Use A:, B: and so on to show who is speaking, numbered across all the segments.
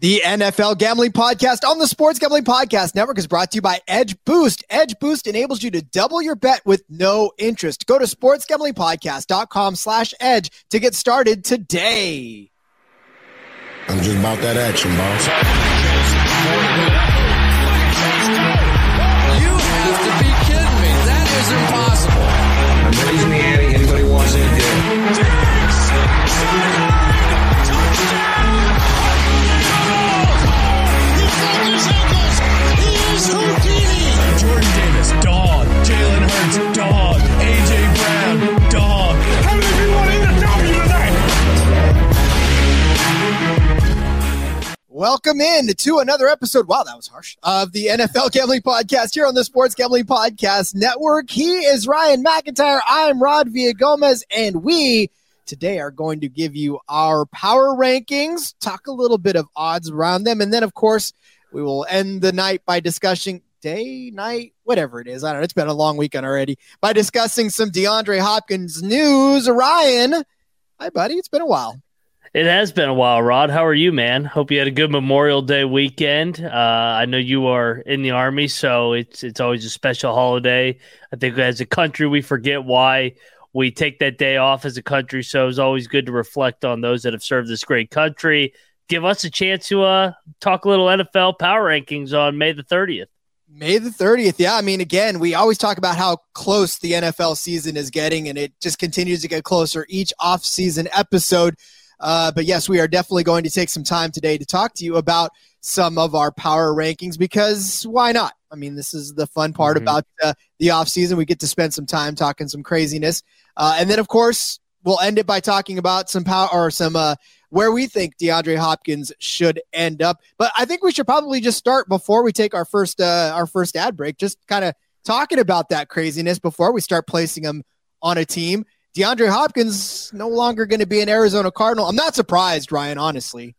A: The NFL Gambling Podcast on the Sports Gambling Podcast Network is brought to you by Edge Boost. Edge Boost enables you to double your bet with no interest. Go to sportsgamblingpodcast.com slash edge to get started today.
B: I'm just about that action, boss.
A: Welcome in to another episode. Wow, that was harsh. Of the NFL Gambling Podcast here on the Sports Gambling Podcast Network. He is Ryan McIntyre. I'm Rod Villagomez, and we today are going to give you our power rankings, talk a little bit of odds around them, and then, of course, we will end the night by discussing day, night, whatever it is. I don't know. It's been a long weekend already. By discussing some DeAndre Hopkins news. Ryan, hi, buddy. It's been a while.
C: It has been a while, Rod. How are you, man? Hope you had a good Memorial Day weekend. Uh, I know you are in the army, so it's it's always a special holiday. I think as a country, we forget why we take that day off as a country. So it's always good to reflect on those that have served this great country. Give us a chance to uh, talk a little NFL power rankings on May the thirtieth.
A: May the 30th. Yeah. I mean, again, we always talk about how close the NFL season is getting, and it just continues to get closer each off-season episode. Uh, but yes, we are definitely going to take some time today to talk to you about some of our power rankings because why not? I mean, this is the fun part
C: Mhm.
A: about uh, the off-season. We get to spend some time talking some craziness. Uh, and then, of course, we'll end it by talking about some power or some uh, where we think DeAndre Hopkins should end up. But I think we should probably just start before we take our first uh, our first ad break, just kind of talking about that craziness before we start placing him on a team. DeAndre Hopkins no longer going to be an Arizona Cardinal. I'm not surprised, Ryan. Honestly,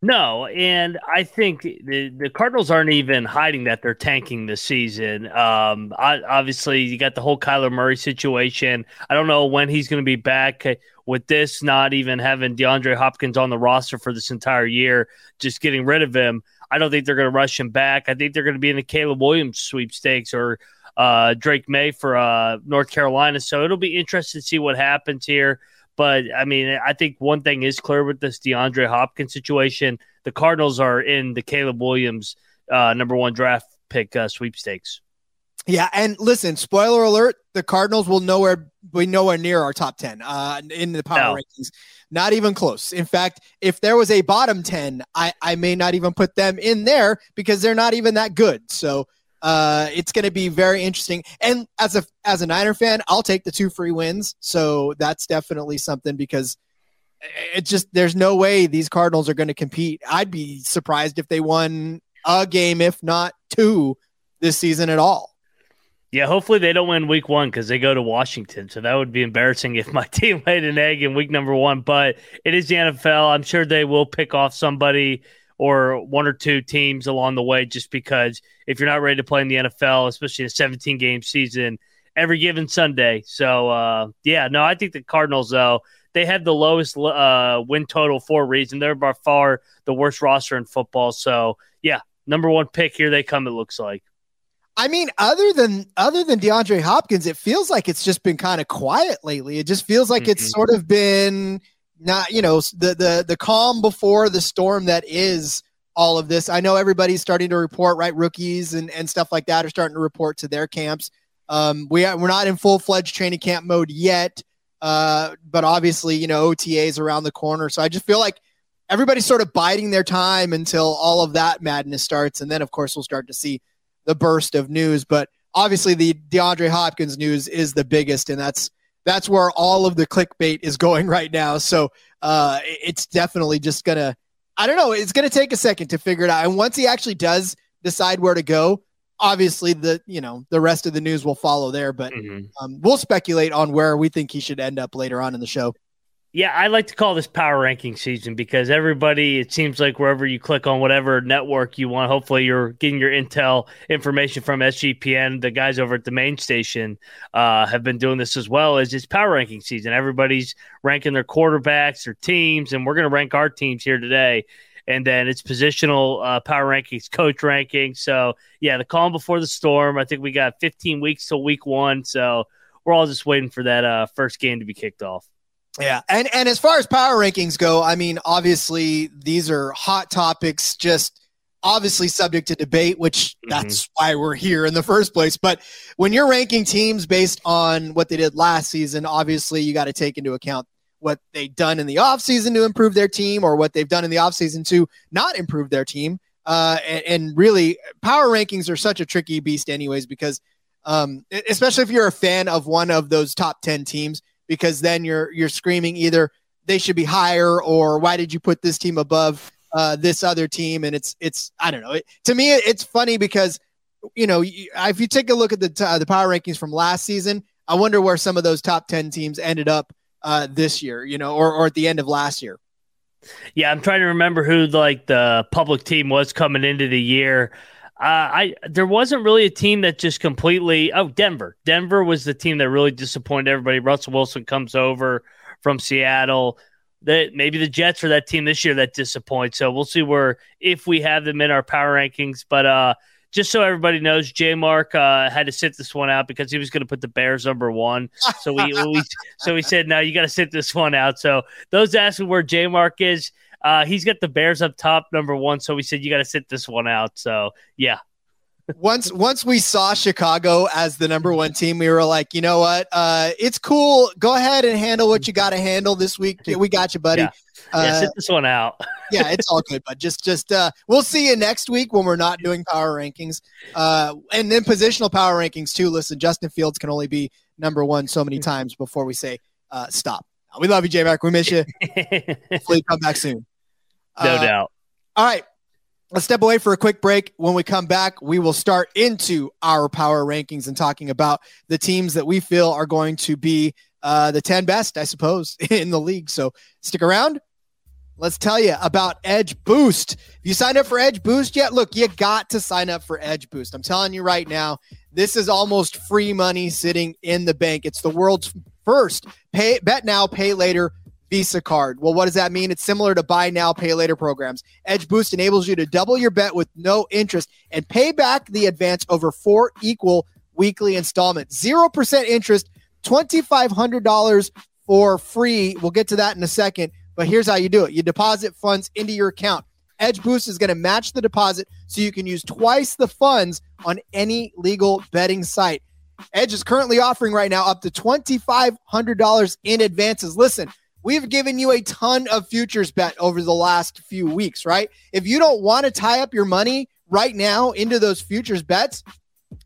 C: No, and I think the the Cardinals aren't even hiding that they're tanking this season. Um, I, obviously, you got the whole Kyler Murray situation. I don't know when he's going to be back with this. Not even having DeAndre Hopkins on the roster for this entire year, just getting rid of him. I don't think they're going to rush him back. I think they're going to be in the Caleb Williams sweepstakes or uh, Drake Maye for uh, North Carolina. So it'll be interesting to see what happens here. But I mean, I think one thing is clear with this DeAndre Hopkins situation: the Cardinals are in the Caleb Williams uh, number one draft pick uh, sweepstakes.
A: yeah. And listen, spoiler alert: the Cardinals will nowhere be nowhere near our top ten uh, in the power
C: No.
A: rankings. Not even close. In fact, if there was a bottom ten, I I may not even put them in there because they're not even that good. So. Uh, it's going to be very interesting. And as a as a Niner fan, I'll take the two free wins. So that's definitely something because it just there's no way these Cardinals are going to compete. I'd be surprised if they won a game, if not two, this season at all.
C: Yeah, hopefully they don't win week one because they go to Washington. So that would be embarrassing if my team laid an egg in week number one. But it is the NFL. I'm sure they will pick off somebody or one or two teams along the way just because if you're not ready to play in the NFL, especially a 17 game season, every given Sunday. So, uh, yeah, no, I think the Cardinals, though, they have the lowest uh, win total for a reason. They're by far the worst roster in football. So, yeah, number one pick, here they come, it looks like.
A: I mean, other than other than DeAndre Hopkins, it feels like it's just been kind of quiet lately. It just feels like it's
C: Mhm.
A: sort of been not, you know, the the the calm before the storm that is all of this. I know everybody's starting to report, right? Rookies and and stuff like that are starting to report to their camps. Um, we are, we're not in full fledged training camp mode yet, uh, but obviously, you know, OTAs around the corner. So I just feel like everybody's sort of biding their time until all of that madness starts, and then of course we'll start to see the burst of news. But obviously, the DeAndre Hopkins news is the biggest, and that's that's where all of the clickbait is going right now. So uh, it's definitely just gonna. I don't know. It's gonna take a second to figure it out, and once he actually does decide where to go, obviously the you know the rest of the news will follow there. But
C: Mhm.
A: um, we'll speculate on where we think he should end up later on in the show.
C: Yeah, I like to call this power ranking season because everybody, it seems like wherever you click on whatever network you want, hopefully you're getting your intel information from SGPN. The guys over at the main station uh, have been doing this as well. As it's power ranking season, everybody's ranking their quarterbacks, their teams, and we're going to rank our teams here today. and then it's positional uh, power rankings, coach rankings. So yeah, the calm before the storm. I think we got 15 weeks till week one, so we're all just waiting for that uh, first game to be kicked off.
A: Yeah, and and as far as power rankings go, I mean, obviously these are hot topics, just obviously subject to debate, which mm-hmm. that's why we're here in the first place. But when you're ranking teams based on what they did last season, obviously you got to take into account what they've done in the offseason to improve their team or what they've done in the offseason to not improve their team. Uh, and, and, really, power rankings are such a tricky beast, anyways, because um, especially if you're a fan of one of those top 10 teams, because then you're you're screaming either they should be higher or why did you put this team above uh, this other team? And it's it's I don't know. It, to me, it's funny because you know if you take a look at the t- the power rankings from last season, I wonder where some of those top ten teams ended up uh, this year, you know, or or at the end of last year.
C: Yeah, I'm trying to remember who like the public team was coming into the year. Uh, I there wasn't really a team that just completely. Oh, Denver. Denver was the team that really disappointed everybody. Russell Wilson comes over from Seattle. That maybe the Jets are that team this year that disappoints. So we'll see where if we have them in our power rankings. But uh, just so everybody knows, J Mark uh, had to sit this one out because he was going to put the Bears number one. So we, we so we said, no, you got to sit this one out. So those asking where J Mark is, uh, he's got the Bears up top, number one. So we said you got to sit this one out. So yeah.
A: once once we saw Chicago as the number one team, we were like, you know what? Uh, it's cool. Go ahead and handle what you got to handle this week. We got you, buddy.
C: Yeah. Uh, yeah, sit this one out.
A: yeah, it's all good, but just just uh, we'll see you next week when we're not doing power rankings, uh, and then positional power rankings too. Listen, Justin Fields can only be number one so many times before we say uh, stop. We love you, J Mac. We miss you. Hopefully, come back soon.
C: No uh, doubt.
A: All right. Let's step away for a quick break. When we come back, we will start into our power rankings and talking about the teams that we feel are going to be uh, the 10 best, I suppose, in the league. So stick around. Let's tell you about Edge Boost. If you signed up for Edge Boost yet, look, you got to sign up for Edge Boost. I'm telling you right now, this is almost free money sitting in the bank. It's the world's first pay bet now, pay later Visa card. Well, what does that mean? It's similar to buy now, pay later programs. Edge Boost enables you to double your bet with no interest and pay back the advance over four equal weekly installments. 0% interest, $2,500 for free. We'll get to that in a second, but here's how you do it you deposit funds into your account. Edge Boost is going to match the deposit so you can use twice the funds on any legal betting site. Edge is currently offering right now up to $2,500 in advances. Listen, We've given you a ton of futures bet over the last few weeks, right? If you don't want to tie up your money right now into those futures bets,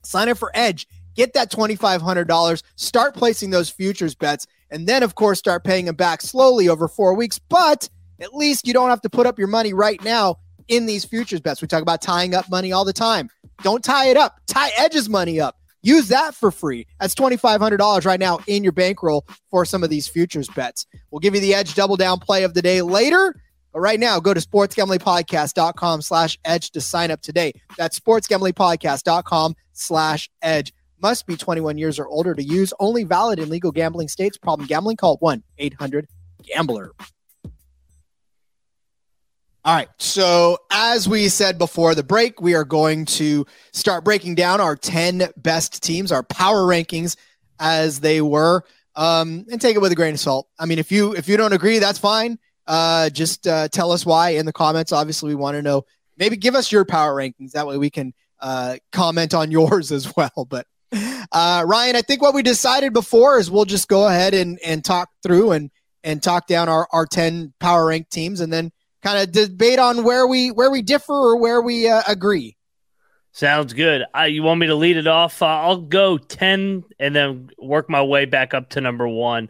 A: sign up for Edge. Get that $2,500. Start placing those futures bets. And then, of course, start paying them back slowly over four weeks. But at least you don't have to put up your money right now in these futures bets. We talk about tying up money all the time. Don't tie it up, tie Edge's money up. Use that for free. That's $2,500 right now in your bankroll for some of these futures bets. We'll give you the edge double down play of the day later. But right now, go to sportsgamblingpodcast.com slash edge to sign up today. That's sportsgamblingpodcast.com slash edge. Must be 21 years or older to use. Only valid in legal gambling states. Problem gambling? Call 1-800-GAMBLER. All right. So, as we said before the break, we are going to start breaking down our 10 best teams, our power rankings as they were, um, and take it with a grain of salt. I mean, if you if you don't agree, that's fine. Uh, just uh, tell us why in the comments. Obviously, we want to know. Maybe give us your power rankings. That way, we can uh, comment on yours as well. But uh, Ryan, I think what we decided before is we'll just go ahead and and talk through and and talk down our our 10 power rank teams, and then kind of debate on where we where we differ or where we uh, agree.
C: Sounds good. I, you want me to lead it off? Uh, I'll go ten and then work my way back up to number one.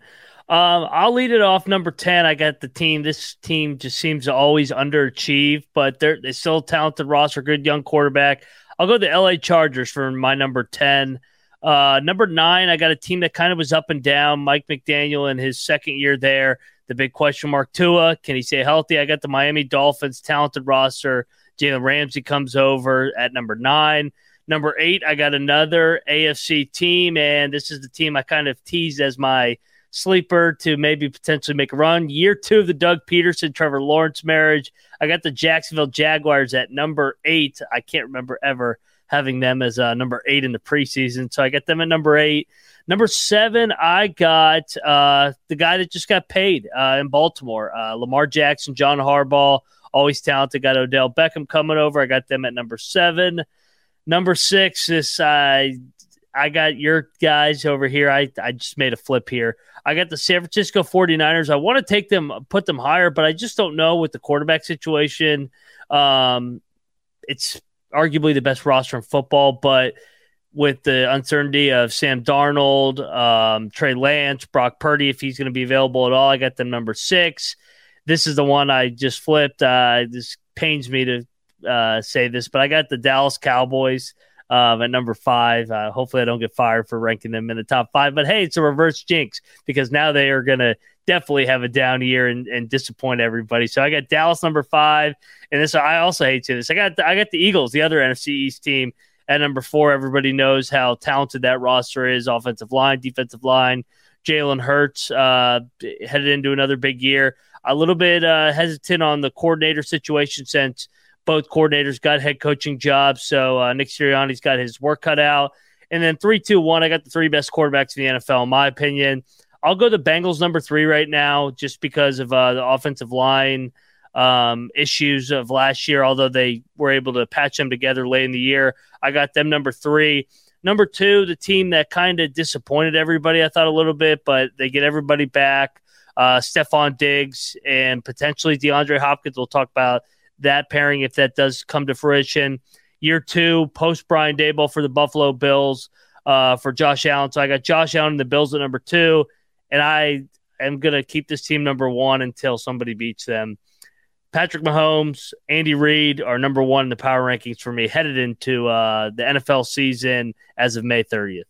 C: Um, I'll lead it off number ten. I got the team. This team just seems to always underachieve, but they're they still talented roster, good young quarterback. I'll go the LA Chargers for my number ten. Uh, number nine, I got a team that kind of was up and down. Mike McDaniel in his second year there the big question mark Tua. Can he stay healthy? I got the Miami Dolphins talented roster. Jalen Ramsey comes over at number nine. Number eight, I got another AFC team, and this is the team I kind of teased as my sleeper to maybe potentially make a run. Year two of the Doug Pederson, Trevor Lawrence marriage. I got the Jacksonville Jaguars at number eight. I can't remember ever having them as uh, number eight in the preseason. So I got them at number eight. Number seven, I got uh, the guy that just got paid uh, in Baltimore, uh, Lamar Jackson, John Harbaugh, always talented. Got Odell Beckham coming over. I got them at number seven. Number six, this I I got your guys over here. I, I just made a flip here. I got the San Francisco 49ers. I want to take them, put them higher, but I just don't know with the quarterback situation. Um, it's arguably the best roster in football, but with the uncertainty of Sam Darnold, um, Trey Lance, Brock Purdy, if he's going to be available at all, I got them number six. This is the one I just flipped. Uh, this pains me to uh, say this, but I got the Dallas Cowboys um, at number five. Uh, hopefully, I don't get fired for ranking them in the top five. But hey, it's a reverse jinx because now they are going to definitely have a down year and, and disappoint everybody. So I got Dallas number five, and this I also hate to this. I got I got the Eagles, the other NFC East team, at number four. Everybody knows how talented that roster is: offensive line, defensive line. Jalen Hurts uh, headed into another big year. A little bit uh, hesitant on the coordinator situation since both coordinators got head coaching jobs. So uh, Nick Sirianni's got his work cut out. And then three, two, one. I got the three best quarterbacks in the NFL, in my opinion. I'll go the Bengals number three right now, just because of uh, the offensive line um, issues of last year. Although they were able to patch them together late in the year, I got them number three. Number two, the team that kind of disappointed everybody, I thought a little bit, but they get everybody back. Uh, Stefon Diggs and potentially DeAndre Hopkins. We'll talk about that pairing if that does come to fruition. Year two, post Brian Daboll for the Buffalo Bills uh, for Josh Allen. So I got Josh Allen and the Bills at number two, and I am going to keep this team number one until somebody beats them. Patrick Mahomes, Andy Reid are number one in the power rankings for me headed into uh, the NFL season as of May 30th.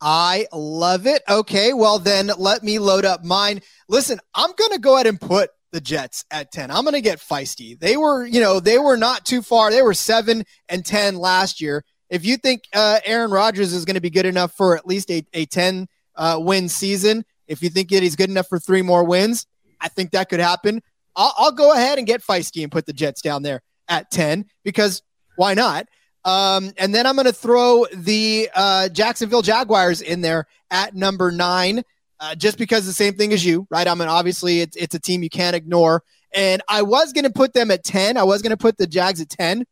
A: I love it. Okay, well then let me load up mine. Listen, I'm going to go ahead and put the Jets at 10. I'm going to get feisty. They were, you know, they were not too far. They were 7 and 10 last year. If you think uh, Aaron Rodgers is going to be good enough for at least a, a 10 uh, win season, if you think that he's good enough for three more wins, I think that could happen. I'll, I'll go ahead and get feisty and put the Jets down there at 10 because why not? Um, and then I'm going to throw the uh, Jacksonville Jaguars in there at number nine uh, just because the same thing as you, right? I mean, obviously it's it's a team you can't ignore. And I was going to put them at 10. I was going to put the Jags at 10,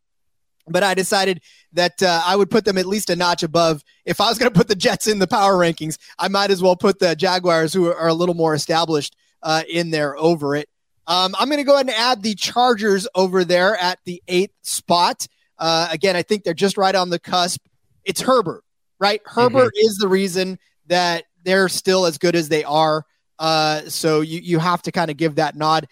A: but I decided that uh, I would put them at least a notch above. If I was going to put the Jets in the power rankings, I might as well put the Jaguars, who are a little more established, uh, in there over it. Um, I'm going to go ahead and add the Chargers over there at the eighth spot. Uh, again, I think they're just right on the cusp. It's Herbert, right? Herbert mm-hmm. is the reason that they're still as good as they are. Uh, so you you have to kind of give that nod.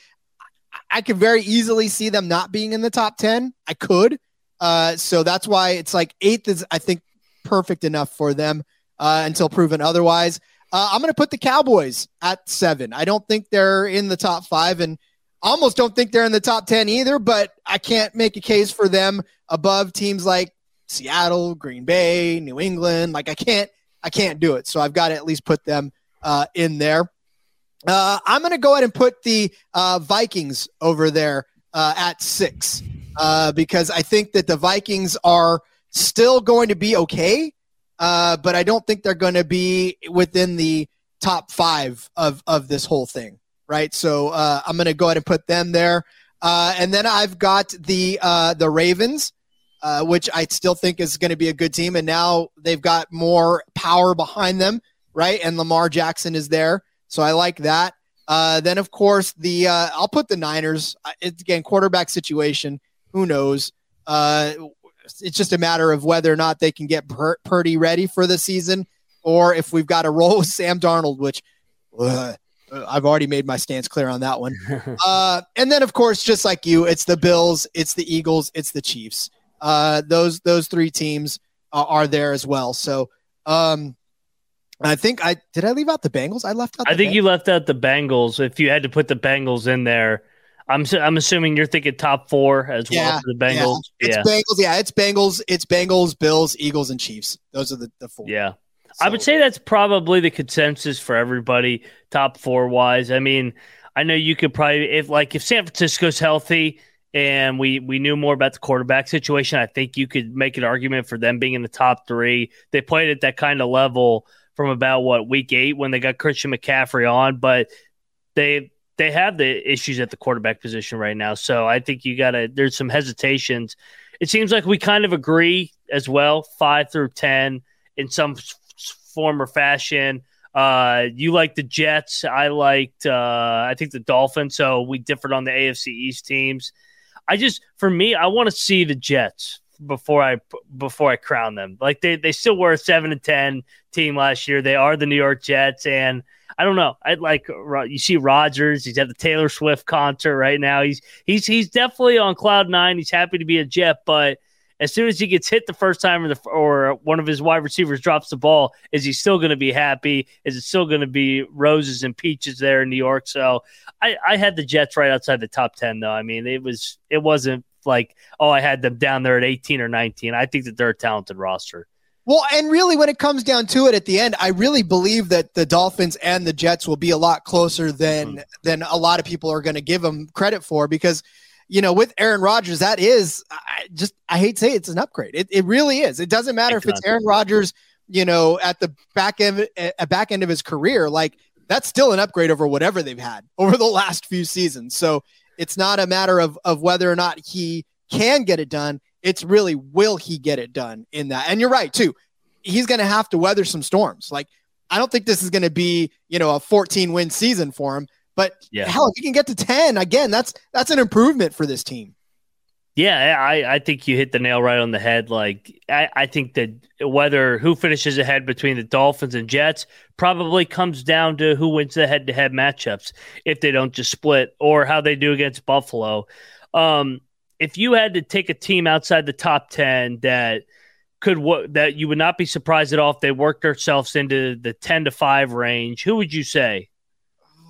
A: I could very easily see them not being in the top ten. I could. Uh, so that's why it's like eighth is I think perfect enough for them uh, until proven otherwise. Uh, I'm going to put the Cowboys at seven. I don't think they're in the top five, and almost don't think they're in the top ten either. But I can't make a case for them above teams like Seattle, Green Bay, New England. Like I can't I can't do it. So I've got to at least put them uh, in there. Uh, I'm going to go ahead and put the uh, Vikings over there uh, at six uh, because I think that the Vikings are still going to be okay, uh, but I don't think they're going to be within the top five of, of this whole thing, right? So I'm going to go ahead and put them there. and then I've got the the Ravens uh, which I still think is going to be a good team. And now they've got more power behind them, right? And Lamar Jackson is there, so I like that. Uh, then of course the uh, I'll put the Niners. It's again quarterback situation. Who knows? Uh, it's just a matter of whether or not they can get Pur- Purdy ready for the season, or if we've got to roll with Sam Darnold, which. I've already made my stance clear on that one. Uh, and then, of course, just like you, it's the Bills, it's the Eagles, it's the Chiefs uh, those those three teams uh, are there as well. So um, I think I did I leave out the Bengals. I left out.
C: I think
A: Bengals?
C: you left out the Bengals. If you had to put the Bengals in there, I'm I'm assuming you're thinking top four as yeah, well for the Bengals.
A: Yeah. It's. Bengals. Yeah, it's Bengals. It's Bengals, Bills, Eagles, and Chiefs. Those are the, the four.
C: Yeah. I would say that's probably the consensus for everybody, top four wise. I mean, I know you could probably if like if San Francisco's healthy and we we knew more about the quarterback situation, I think you could make an argument for them being in the top three. They played at that kind of level from about what week eight when they got Christian McCaffrey on, but they they have the issues at the quarterback position right now. So I think you got to. There's some hesitations. It seems like we kind of agree as well, five through ten in some form or fashion. Uh, you like the Jets. I liked, uh, I think the Dolphins. So we differed on the AFC East teams. I just, for me, I want to see the Jets before I before I crown them. Like they they still were a seven and ten team last year. They are the New York Jets, and I don't know. I like you see Rodgers. He's at the Taylor Swift concert right now. He's he's he's definitely on cloud nine. He's happy to be a Jet, but as soon as he gets hit the first time or, the, or one of his wide receivers drops the ball, is he still going to be happy? Is it still going to be roses and peaches there in New York? So I, I had the Jets right outside the top ten, though. I mean, it was it wasn't like oh I had them down there at eighteen or nineteen. I think that they're a talented roster.
A: Well, and really, when it comes down to it, at the end, I really believe that the Dolphins and the Jets will be a lot closer than mm-hmm. than a lot of people are going to give them credit for because you know, with Aaron Rodgers, that is I just I hate to say it, it's an upgrade. It, it really is. It doesn't matter if it's Aaron Rodgers, you know, at the back end a back end of his career, like that's still an upgrade over whatever they've had over the last few seasons. So it's not a matter of of whether or not he can get it done. It's really will he get it done in that. And you're right too. He's going to have to weather some storms. Like I don't think this is going to be, you know, a 14 win season for him but yeah. hell, if you can get to 10, again, that's that's an improvement for this team.
C: Yeah, I, I think you hit the nail right on the head. Like I, I think that whether who finishes ahead between the Dolphins and Jets probably comes down to who wins the head to head matchups if they don't just split or how they do against Buffalo. Um, if you had to take a team outside the top ten that could that you would not be surprised at all if they worked themselves into the ten to five range, who would you say?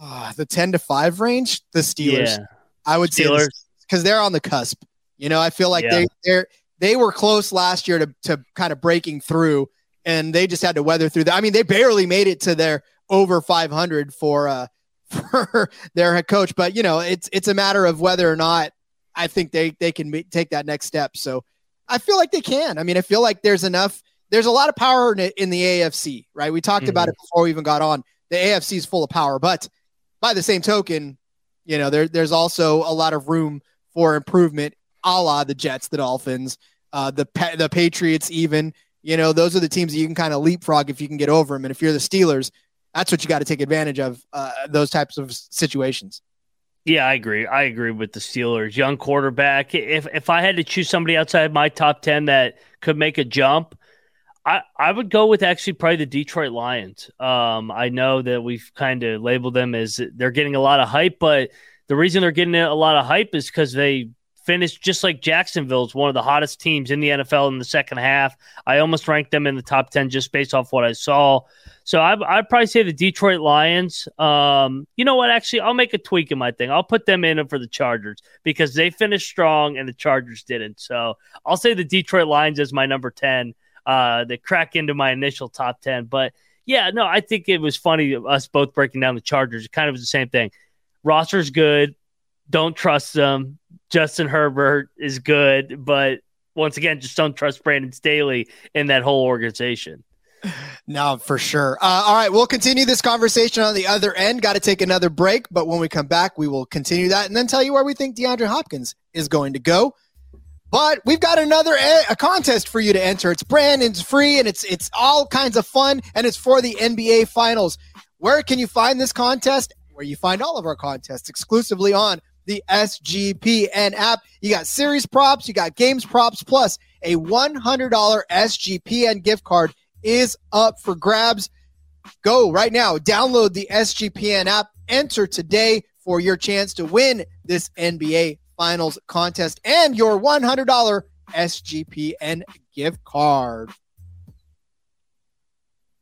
A: uh, the 10 to 5 range, the Steelers. Yeah. I would Steelers. say because they're on the cusp. You know, I feel like yeah. they they they were close last year to to kind of breaking through, and they just had to weather through that. I mean, they barely made it to their over 500 for uh for their head coach, but you know, it's it's a matter of whether or not I think they they can take that next step. So I feel like they can. I mean, I feel like there's enough. There's a lot of power in, in the AFC, right? We talked mm-hmm. about it before we even got on. The AFC is full of power, but by the same token, you know, there, there's also a lot of room for improvement, a la the Jets, the Dolphins, uh, the the Patriots, even. You know, those are the teams that you can kind of leapfrog if you can get over them. And if you're the Steelers, that's what you got to take advantage of. Uh, those types of situations.
C: Yeah, I agree. I agree with the Steelers. Young quarterback. If if I had to choose somebody outside my top ten that could make a jump, I, I would go with actually probably the Detroit Lions. Um, I know that we've kind of labeled them as they're getting a lot of hype, but the reason they're getting a lot of hype is because they finished just like Jacksonville is one of the hottest teams in the NFL in the second half. I almost ranked them in the top 10 just based off what I saw. So I, I'd probably say the Detroit Lions. Um, you know what? Actually, I'll make a tweak in my thing. I'll put them in for the Chargers because they finished strong and the Chargers didn't. So I'll say the Detroit Lions as my number 10 uh, that crack into my initial top 10. But yeah, no, I think it was funny us both breaking down the Chargers. It kind of was the same thing. Roster's good. Don't trust them. Justin Herbert is good, but once again, just don't trust Brandon Staley in that whole organization.
A: No, for sure. Uh, all right, we'll continue this conversation on the other end. Got to take another break, but when we come back, we will continue that and then tell you where we think DeAndre Hopkins is going to go. But we've got another a contest for you to enter. It's brand it's free and it's it's all kinds of fun and it's for the NBA Finals. Where can you find this contest? Where you find all of our contests exclusively on the SGPN app. You got series props, you got games props, plus a $100 SGPN gift card is up for grabs. Go right now, download the SGPN app, enter today for your chance to win this NBA Finals contest and your $100 SGPN gift card.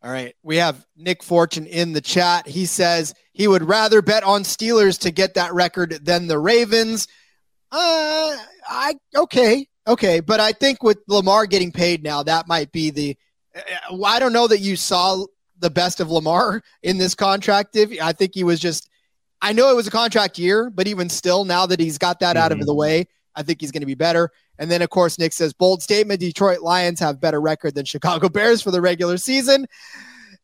A: All right. We have Nick Fortune in the chat. He says he would rather bet on Steelers to get that record than the Ravens. Uh, I okay, okay, but I think with Lamar getting paid now, that might be the Uh, I don't know that you saw the best of Lamar in this contract. If I think he was just, I know it was a contract year, but even still, now that he's got that mm-hmm. out of mm-hmm. the way, I think he's going to be better. And then, of course, Nick says, bold statement Detroit Lions have better record than Chicago Bears for the regular season.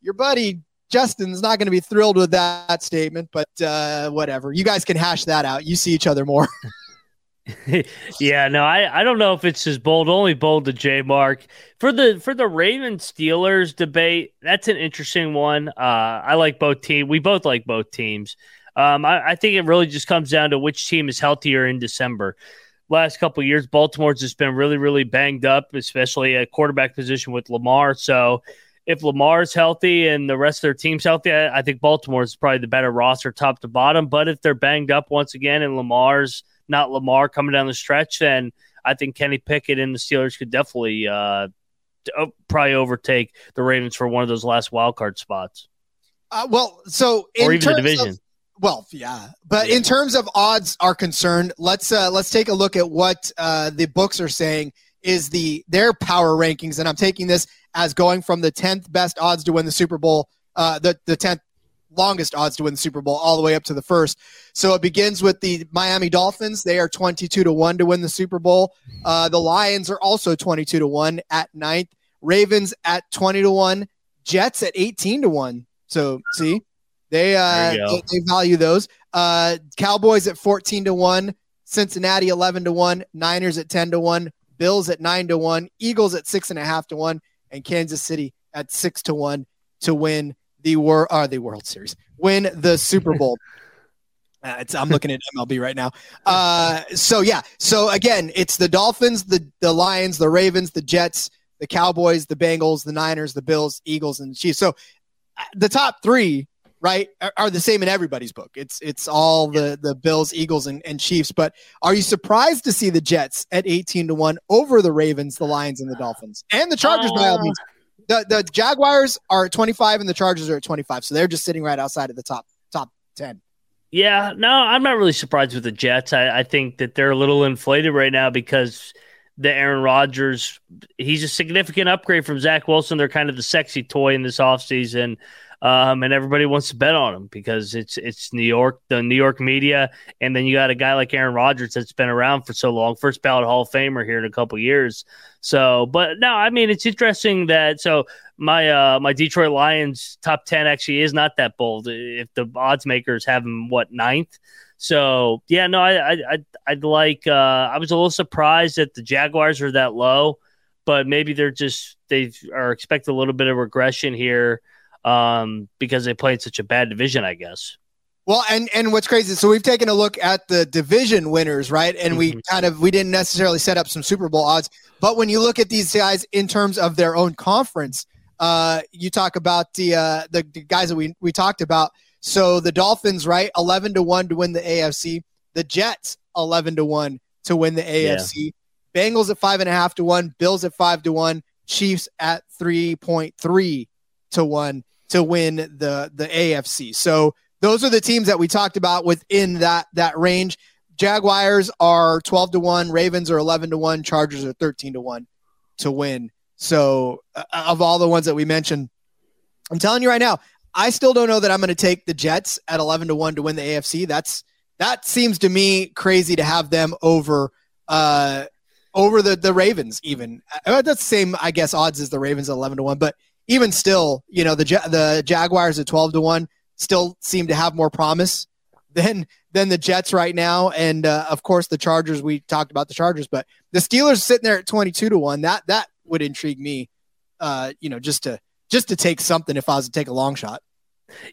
A: Your buddy Justin's not going to be thrilled with that statement, but uh, whatever. You guys can hash that out. You see each other more.
C: yeah, no, I, I don't know if it's as bold, only bold to J Mark. For the for the Ravens Steelers debate, that's an interesting one. Uh, I like both teams. We both like both teams. Um, I, I think it really just comes down to which team is healthier in December last couple years, Baltimore's just been really, really banged up, especially at quarterback position with Lamar. So if Lamar's healthy and the rest of their team's healthy, I, I think Baltimore's probably the better roster top to bottom. But if they're banged up once again and Lamar's not Lamar coming down the stretch, then I think Kenny Pickett and the Steelers could definitely uh, probably overtake the Ravens for one of those last wild card spots.
A: Uh, well, so
C: or even the division. Of,
A: well, yeah, but in terms of odds are concerned, let's uh, let's take a look at what uh, the books are saying is the their power rankings, and I'm taking this as going from the tenth best odds to win the Super Bowl, uh, the the tenth longest odds to win the Super Bowl, all the way up to the first. So it begins with the Miami Dolphins; they are 22 to one to win the Super Bowl. Uh, the Lions are also 22 to one at ninth. Ravens at 20 to one. Jets at 18 to one. So see they uh they, they, value those. Uh Cowboys at 14 to 1, Cincinnati 11 to 1, Niners at 10 to 1, Bills at 9 to 1, Eagles at six and a half to 1, and Kansas City at 6 to 1 to win the war uh, the World Series. Win the Super Bowl. Uh, I'm looking at MLB right now. Uh, so yeah. So again, it's the Dolphins, the the Lions, the Ravens, the Jets, the Cowboys, the Bengals, the Niners, the Bills, Eagles, and the Chiefs. So uh, the top three right, are, are, the same in everybody's book. It's it's all the the Bills, Eagles, and, and Chiefs. But are you surprised to see the Jets at eighteen to one over the Ravens, the Lions, and the Dolphins, and the Chargers uh, by all means? The the Jaguars are at twenty five, and the Chargers are at twenty five. So they're just sitting right outside of the top top ten.
C: Yeah, no, I'm not really surprised with the Jets. I, I think that they're a little inflated right now because the Aaron Rodgers, he's a significant upgrade from Zach Wilson. They're kind of the sexy toy in this offseason um, and everybody wants to bet on him because it's it's New York, the New York media, and then you got a guy like Aaron Rodgers that's been around for so long, first ballot Hall of Famer here in a couple years. So, but no, I mean it's interesting that so my uh my Detroit Lions top ten actually is not that bold. If the odds makers have him what ninth. So yeah, no, I I I'd, I'd like. Uh, I was a little surprised that the Jaguars are that low, but maybe they're just they are expect a little bit of regression here um, because they played such a bad division, I guess.
A: Well, and and what's crazy? So we've taken a look at the division winners, right? And mm-hmm. we kind of we didn't necessarily set up some Super Bowl odds, but when you look at these guys in terms of their own conference, uh, you talk about the, uh, the the guys that we we talked about. So the Dolphins, right, eleven to one to win the AFC. The Jets, eleven to one to win the AFC. Yeah. Bengals at five and a half to one. Bills at five to one. Chiefs at three point three to one to win the the AFC. So those are the teams that we talked about within that that range. Jaguars are 12 to 1, Ravens are 11 to 1, Chargers are 13 to 1 to win. So uh, of all the ones that we mentioned, I'm telling you right now, I still don't know that I'm going to take the Jets at 11 to 1 to win the AFC. That's that seems to me crazy to have them over uh over the the Ravens even. Uh, that's the same I guess odds as the Ravens 11 to 1, but even still, you know, the the Jaguars at 12 to 1 still seem to have more promise than than the Jets right now and uh, of course the Chargers we talked about the Chargers, but the Steelers sitting there at 22 to 1. That that would intrigue me uh, you know, just to just to take something if I was to take a long shot.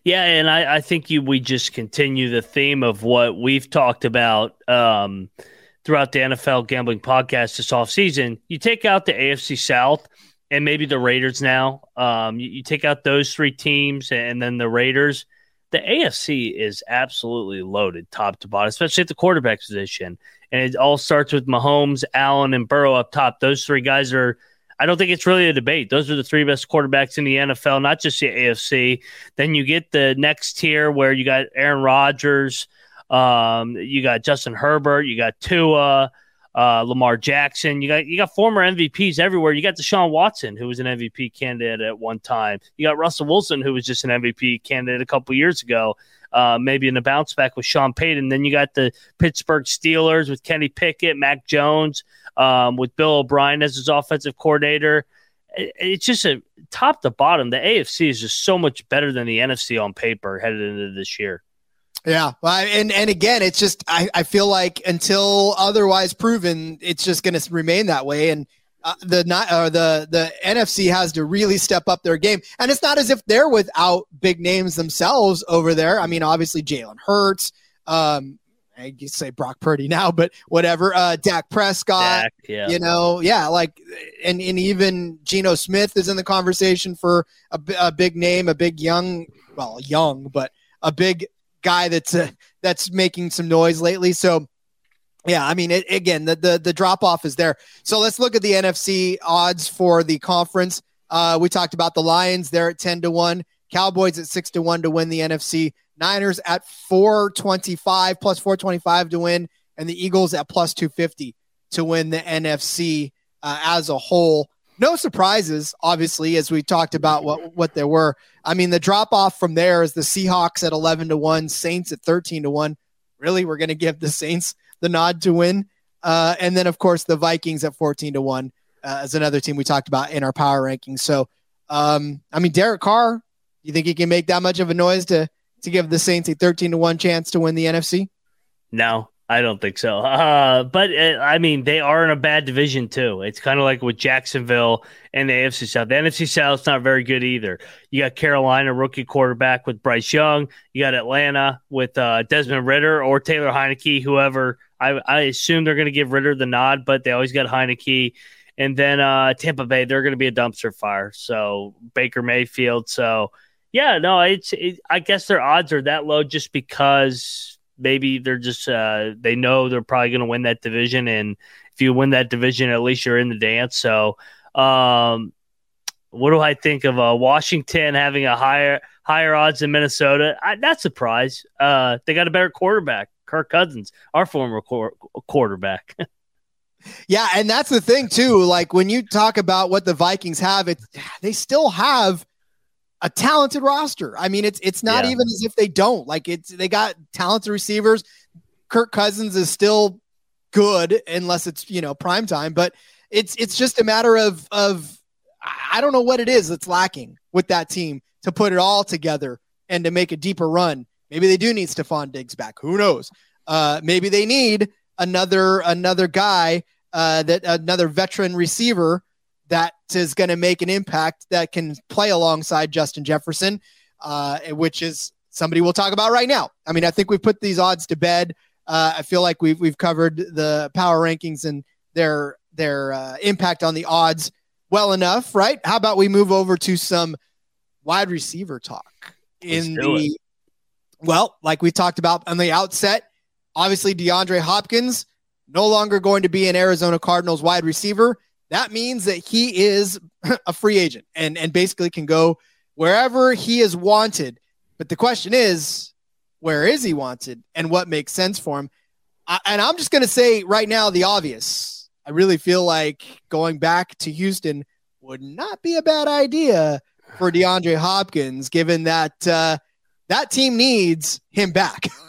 C: Yeah, and I, I think you we just continue the theme of what we've talked about um, throughout the NFL gambling podcast this off season. You take out the AFC South and maybe the Raiders now. Um, you, you, take out those three teams and then the Raiders. The AFC is absolutely loaded top to bottom, especially at the quarterback position. And it all starts with Mahomes, Allen, and Burrow up top. Those three guys are. I don't think it's really a debate. Those are the three best quarterbacks in the NFL, not just the AFC. Then you get the next tier where you got Aaron Rodgers, um, you got Justin Herbert, you got Tua, uh, Lamar Jackson. You got you got former MVPs everywhere. You got Deshaun Watson, who was an MVP candidate at one time. You got Russell Wilson, who was just an MVP candidate a couple years ago. Uh, maybe in a bounce back with Sean Payton. Then you got the Pittsburgh Steelers with Kenny Pickett, Mac Jones, um, with Bill O'Brien as his offensive coordinator. It, it's just a top to bottom. The AFC is just so much better than the NFC on paper headed into this year.
A: Yeah, well, and and again, it's just I, I feel like until otherwise proven, it's just going to remain that way. And uh, the not uh, the the NFC has to really step up their game, and it's not as if they're without big names themselves over there. I mean, obviously Jalen Hurts, um, I say Brock Purdy now, but whatever. Uh, Dak Prescott, Dak, yeah. you know, yeah, like, and and even Geno Smith is in the conversation for a, a big name, a big young, well, young, but a big guy that's uh, that's making some noise lately. So yeah, I mean, it, again, the the, the drop off is there. So let's look at the NFC odds for the conference. Uh, we talked about the Lions; they're at ten to one. Cowboys at six to one to win the NFC. Niners at four twenty five plus four twenty five to win, and the Eagles at plus two fifty to win the NFC uh, as a whole no surprises, obviously, as we talked about what what there were. I mean, the drop off from there is the Seahawks at eleven to one, Saints at thirteen to one. Really, we're going to give the Saints the nod to win, uh, and then of course the Vikings at fourteen to one uh, as another team we talked about in our power rankings. So, um, I mean, Derek Carr, you think he can make that much of a noise to to give the Saints a thirteen to one chance to win the NFC?
C: No, I don't think so. Uh, but uh, I mean, they are in a bad division too. It's kind of like with Jacksonville and the AFC South. The NFC South's not very good either. You got Carolina rookie quarterback with Bryce Young. You got Atlanta with uh, Desmond Ridder or Taylor Heinicke, whoever. I, I assume they're going to give Ridder the nod, but they always got Heinicke. And then uh, Tampa Bay, they're going to be a dumpster fire. So Baker Mayfield. So yeah, no, it's. It, I guess their odds are that low just because maybe they're just uh, they know they're probably going to win that division, and if you win that division, at least you're in the dance. So, um, what do I think of uh, Washington having a higher higher odds than Minnesota? I, not surprised. Uh, they got a better quarterback, Kirk Cousins, our former qu- quarterback.
A: yeah, and that's the thing too. Like when you talk about what the Vikings have, it they still have a talented roster. I mean, it's it's not yeah. even as if they don't. Like it's they got talented receivers. Kirk Cousins is still good unless it's you know prime time, but it's it's just a matter of of I don't know what it is that's lacking with that team to put it all together and to make a deeper run. Maybe they do need Stefon Diggs back. Who knows? Uh, maybe they need another another guy uh, that another veteran receiver that is going to make an impact that can play alongside Justin Jefferson, uh, which is somebody we'll talk about right now. I mean, I think we've put these odds to bed. Uh, I feel like we've we've covered the power rankings and their their uh, impact on the odds well enough, right? How about we move over to some wide receiver talk in the it. well, like we talked about on the outset. Obviously, DeAndre Hopkins no longer going to be an Arizona Cardinals wide receiver that means that he is a free agent and, and basically can go wherever he is wanted. But the question is, where is he wanted and what makes sense for him? I, and I'm just going to say right now the obvious. I really feel like going back to Houston would not be a bad idea for DeAndre Hopkins, given that uh, that team needs him back.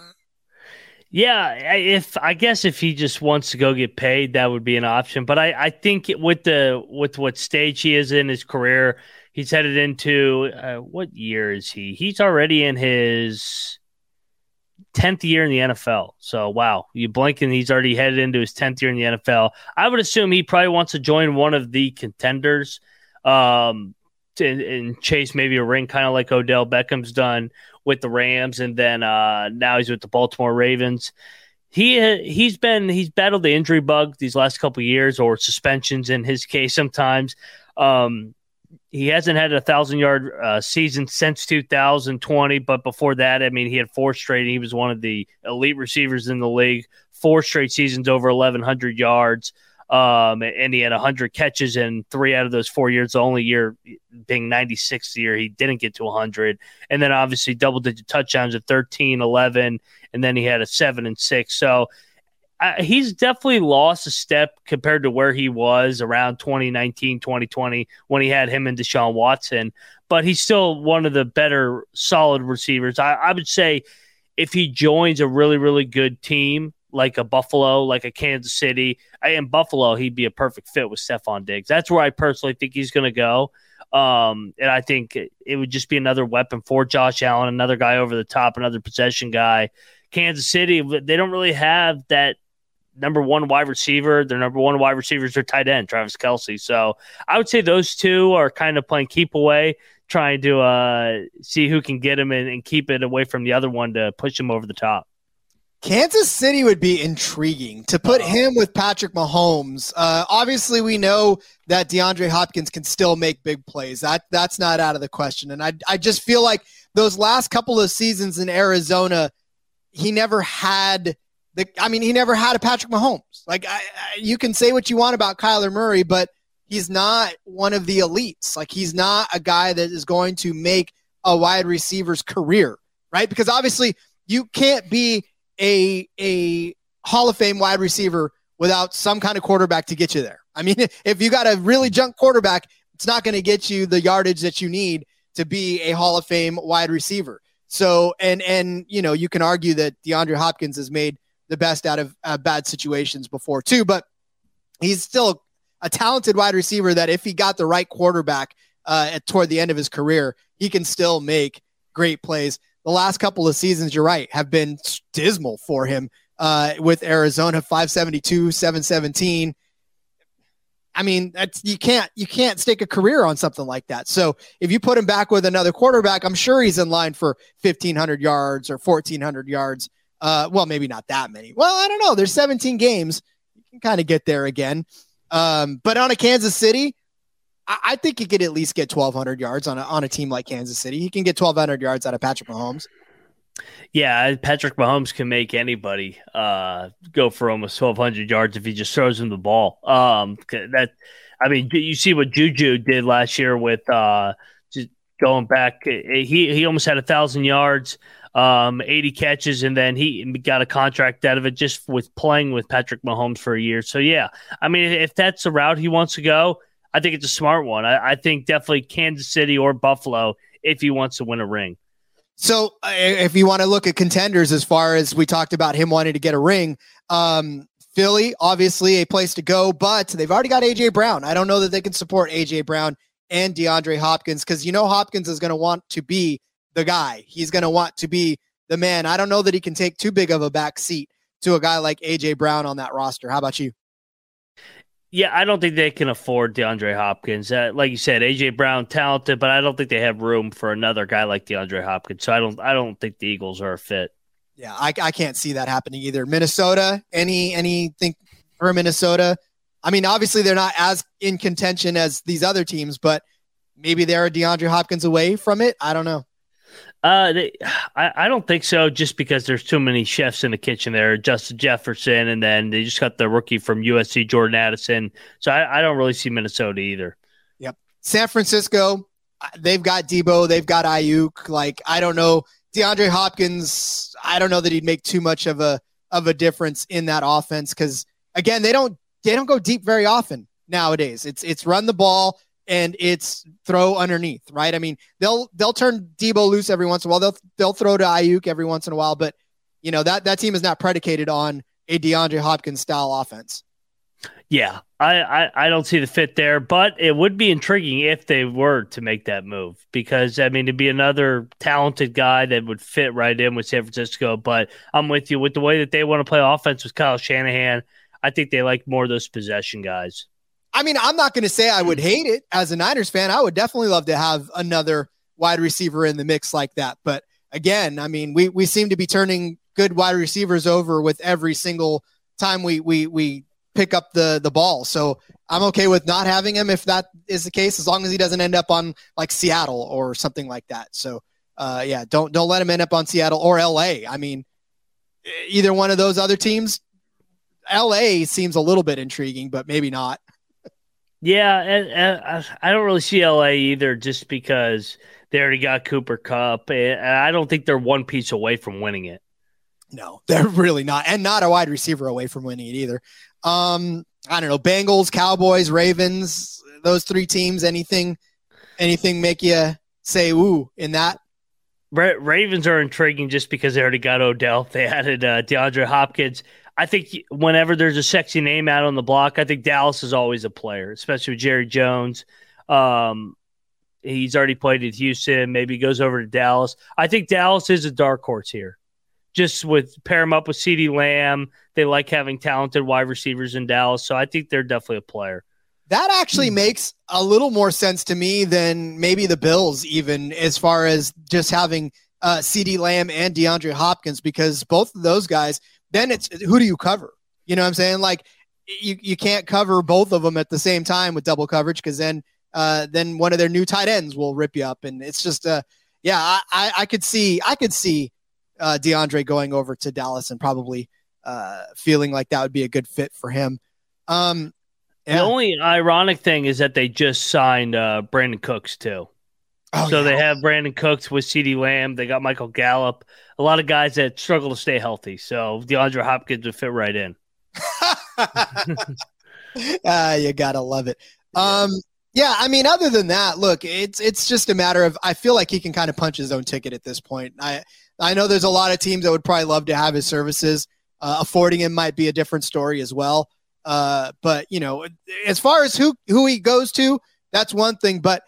C: Yeah, if I guess if he just wants to go get paid, that would be an option. But I, I think with the with what stage he is in his career, he's headed into uh, what year is he? He's already in his tenth year in the NFL. So wow, you blink and he's already headed into his tenth year in the NFL. I would assume he probably wants to join one of the contenders. Um, and chase maybe a ring, kind of like Odell Beckham's done with the Rams, and then uh, now he's with the Baltimore Ravens. He he's been he's battled the injury bug these last couple years, or suspensions in his case. Sometimes um, he hasn't had a thousand yard uh, season since 2020, but before that, I mean, he had four straight. He was one of the elite receivers in the league, four straight seasons over 1,100 yards. Um, and he had 100 catches in three out of those four years. The only year being 96th year, he didn't get to 100. And then obviously double digit touchdowns at 13, 11, and then he had a seven and six. So I, he's definitely lost a step compared to where he was around 2019, 2020 when he had him and Deshaun Watson. But he's still one of the better solid receivers. I, I would say if he joins a really, really good team like a Buffalo, like a Kansas City, in Buffalo, he'd be a perfect fit with Stefon Diggs. That's where I personally think he's going to go. Um, and I think it would just be another weapon for Josh Allen, another guy over the top, another possession guy. Kansas City, they don't really have that number one wide receiver. Their number one wide receiver is their tight end, Travis Kelce. So I would say those two are kind of playing keep away, trying to uh, see who can get him and, and keep it away from the other one to push him over the top.
A: Kansas City would be intriguing to put him with Patrick Mahomes. Uh, obviously, we know that DeAndre Hopkins can still make big plays. That that's not out of the question. And I I just feel like those last couple of seasons in Arizona, he never had the. I mean, he never had a Patrick Mahomes. Like I, I, you can say what you want about Kyler Murray, but he's not one of the elites. Like he's not a guy that is going to make a wide receiver's career, right? Because obviously you can't be a a Hall of Fame wide receiver without some kind of quarterback to get you there. I mean, if you got a really junk quarterback, it's not going to get you the yardage that you need to be a Hall of Fame wide receiver. So, and and you know, you can argue that DeAndre Hopkins has made the best out of uh, bad situations before too, but he's still a talented wide receiver that if he got the right quarterback uh, at, toward the end of his career, he can still make great plays the last couple of seasons, you're right, have been dismal for him uh, with Arizona 572, 717. I mean, that's you can't you can't stake a career on something like that. So if you put him back with another quarterback, I'm sure he's in line for 1500 yards or 1400 yards. Uh, well, maybe not that many. Well, I don't know. There's 17 games. You can kind of get there again. Um, but on a Kansas City, I, think he could at least get 1,200 yards on a, on a team like Kansas City. He can get 1,200 yards out of Patrick Mahomes.
C: Yeah, Patrick Mahomes can make anybody uh, go for almost 1,200 yards if he just throws him the ball. Um, that, I mean, you see what Juju did last year with uh, just going back. He he almost had a thousand yards, um, 80 catches, and then he got a contract out of it just with playing with Patrick Mahomes for a year. So yeah, I mean, if that's the route he wants to go, I think it's a smart one. I, I think definitely Kansas City or Buffalo if he wants to win a ring.
A: So, uh, if you want to look at contenders, as far as we talked about him wanting to get a ring, um, Philly, obviously a place to go, but they've already got AJ Brown. I don't know that they can support AJ Brown and DeAndre Hopkins because you know Hopkins is going to want to be the guy. He's going to want to be the man. I don't know that he can take too big of a back seat to a guy like AJ Brown on that roster. How about you?
C: Yeah, I don't think they can afford DeAndre Hopkins. Uh, like you said, AJ Brown talented, but I don't think they have room for another guy like DeAndre Hopkins. So I don't, I don't think the Eagles are a fit.
A: Yeah, I, I can't see that happening either. Minnesota, any anything for Minnesota? I mean, obviously they're not as in contention as these other teams, but maybe they're a DeAndre Hopkins away from it. I don't know.
C: Uh, they, I, I don't think so. Just because there's too many chefs in the kitchen there, Justin Jefferson, and then they just got the rookie from USC, Jordan Addison. So I, I don't really see Minnesota either.
A: Yep, San Francisco, they've got Deebo, they've got Aiyuk. Like I don't know DeAndre Hopkins. I don't know that he'd make too much of a of a difference in that offense because again, they don't they don't go deep very often nowadays. It's it's run the ball and it's throw underneath, right? I mean, they'll they'll turn Deebo loose every once in a while. They'll they'll throw to Aiyuk every once in a while, but you know that that team is not predicated on a DeAndre Hopkins style offense.
C: Yeah, I, I, I don't see the fit there, but it would be intriguing if they were to make that move because I mean to be another talented guy that would fit right in with San Francisco. But I'm with you with the way that they want to play offense with Kyle Shanahan. I think they like more of those possession guys.
A: I mean, I'm not going to say I would hate it as a Niners fan. I would definitely love to have another wide receiver in the mix like that. But again, I mean, we we seem to be turning good wide receivers over with every single time we we we pick up the the ball. So I'm okay with not having him if that is the case, as long as he doesn't end up on like Seattle or something like that. So uh, yeah, don't don't let him end up on Seattle or LA. I mean, either one of those other teams. LA seems a little bit intriguing, but maybe not.
C: Yeah, and, and I don't really see LA either, just because they already got Cooper Kupp, and I don't think they're one piece away from winning it.
A: No, they're really not, and not a wide receiver away from winning it either. Um, I don't know, Bengals, Cowboys, Ravens, those three teams. Anything, anything make you say "ooh" in that?
C: Ravens are intriguing just because they already got Odell. They added uh, DeAndre Hopkins. I think whenever there's a sexy name out on the block, I think Dallas is always a player, especially with Jerry Jones. Um, he's already played at Houston. Maybe he goes over to Dallas. I think Dallas is a dark horse here. Just with pair him up with CeeDee Lamb. They like having talented wide receivers in Dallas. So I think they're definitely a player.
A: That actually hmm. makes a little more sense to me than maybe the Bills, even as far as just having uh, CeeDee Lamb and DeAndre Hopkins, because both of those guys, then it's who do you cover? You know what I'm saying? Like you, you can't cover both of them at the same time with double coverage because then uh, then one of their new tight ends will rip you up, and it's just uh, yeah, I, I, I could see I could see uh, DeAndre going over to Dallas and probably uh, feeling like that would be a good fit for him. Um,
C: yeah. The only ironic thing is that they just signed uh, Brandin Cooks too. Oh, so yeah. they have Brandin Cooks with CeeDee Lamb. They got Michael Gallup. A lot of guys that struggle to stay healthy. So DeAndre Hopkins would fit right in.
A: ah, you gotta love it. Um, yeah, I mean, other than that, look, it's it's just a matter of I feel like he can kind of punch his own ticket at this point. I I know there's a lot of teams that would probably love to have his services. Uh, affording him might be a different story as well. Uh, but you know, as far as who who he goes to, that's one thing. But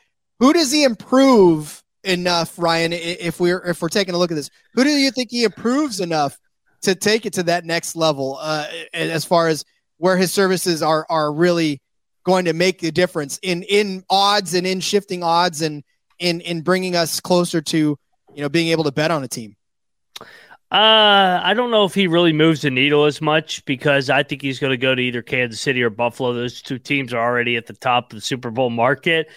A: who does he improve enough, Ryan? If we're if we're taking a look at this, who do you think he improves enough to take it to that next level? Uh, as far as where his services are are really going to make the difference in in odds and in shifting odds and in in bringing us closer to you know being able to bet on a team.
C: Uh, I don't know if he really moves the needle as much because I think he's going to go to either Kansas City or Buffalo. Those two teams are already at the top of the Super Bowl market.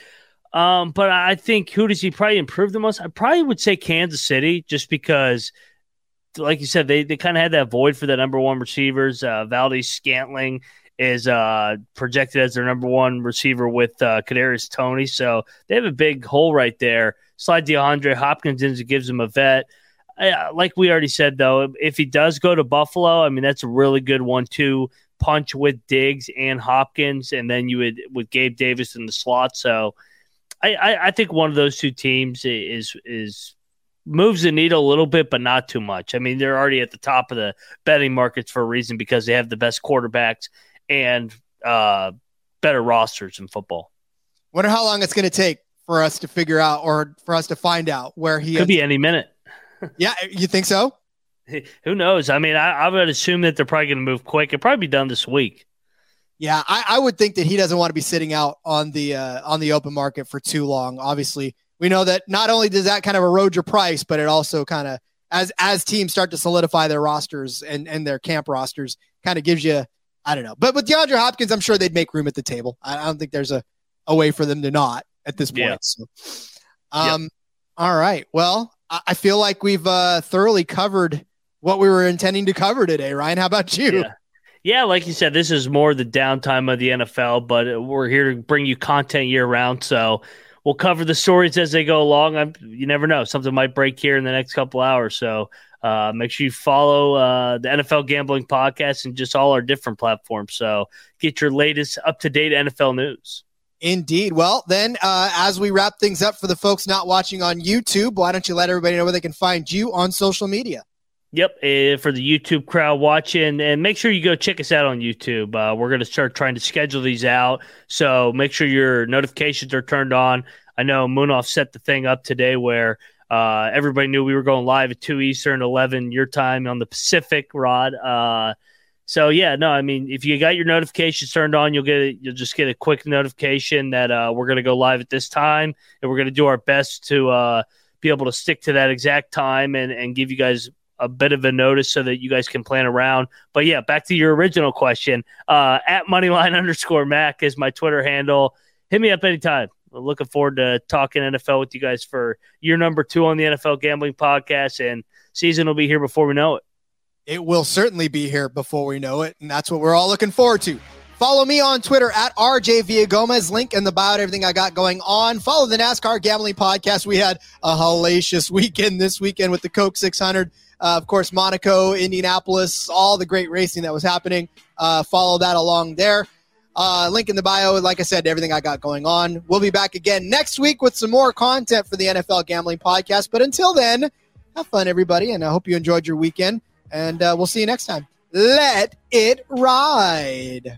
C: Um, but I think who does he probably improve the most? I probably would say Kansas City, just because, like you said, they they kind of had that void for the number one receivers. Uh, Valdes-Scantling is uh, projected as their number one receiver with uh, Kadarius Toney, So they have a big hole right there. Slide DeAndre Hopkins in gives them a vet. Uh, like we already said, though, if he does go to Buffalo, I mean that's a really good one-two punch with Diggs and Hopkins, and then you would with Gabe Davis in the slot. So I, I, I think one of those two teams is is moves the needle a little bit, but not too much. I mean, they're already at the top of the betting markets for a reason because they have the best quarterbacks and uh, better rosters in football.
A: Wonder how long it's going to take for us to figure out or for us to find out where he
C: could is. be any minute.
A: yeah, you think so?
C: Who knows? I mean, I, I would assume that they're probably going to move quick. It'll probably be done this week.
A: Yeah, I, I, would think that he doesn't want to be sitting out on the uh, on the open market for too long. Obviously, we know that not only does that kind of erode your price, but it also kind of as as teams start to solidify their rosters and and their camp rosters, kind of gives you I don't know. But with DeAndre Hopkins, I'm sure they'd make room at the table. I, I don't think there's a, a way for them to not at this point. Yeah. So, um, yep. all right. Well, I, I feel like we've uh, thoroughly covered what we were intending to cover today. Ryan, how about you?
C: Yeah. Yeah, like you said, this is more the downtime of the NFL, but we're here to bring you content year round. So we'll cover the stories as they go along. I'm, you never know; something might break here in the next couple hours. So uh, make sure you follow uh, the NFL Gambling Podcast and just all our different platforms. So get your latest up to date NFL news.
A: Indeed. Well, then, uh, as we wrap things up for the folks not watching on YouTube, why don't you let everybody know where they can find you on social media?
C: Yep, uh, for the YouTube crowd watching, and make sure you go check us out on YouTube. Uh, we're going to start trying to schedule these out, so make sure your notifications are turned on. I know Munaf set the thing up today where uh, everybody knew we were going live at 2 Eastern, 11 your time on the Pacific, Rod. Uh, so yeah, no, I mean, if you got your notifications turned on, you'll get you'll just get a quick notification that uh, we're going to go live at this time, and we're going to do our best to uh, be able to stick to that exact time and and give you guys a bit of a notice so that you guys can plan around. But yeah, back to your original question. Uh, at moneyline underscore Mac is my Twitter handle. Hit me up anytime looking forward to talking NFL with you guys for year number two on the NFL Gambling Podcast, and season will be here before we know it.
A: It will certainly be here before we know it, and that's what we're all looking forward to. Follow me on Twitter at RJ Gomez. Link in the bio everything I got going on. Follow the NASCAR Gambling Podcast. We had a hellacious weekend this weekend with the Coke 600. Uh, of course, Monaco, Indianapolis, all the great racing that was happening. Uh, follow that along there. Uh, link in the bio. Like I said, everything I got going on. We'll be back again next week with some more content for the NFL Gambling Podcast. But until then, have fun, everybody, and I hope you enjoyed your weekend. And uh, we'll see you next time. Let it ride.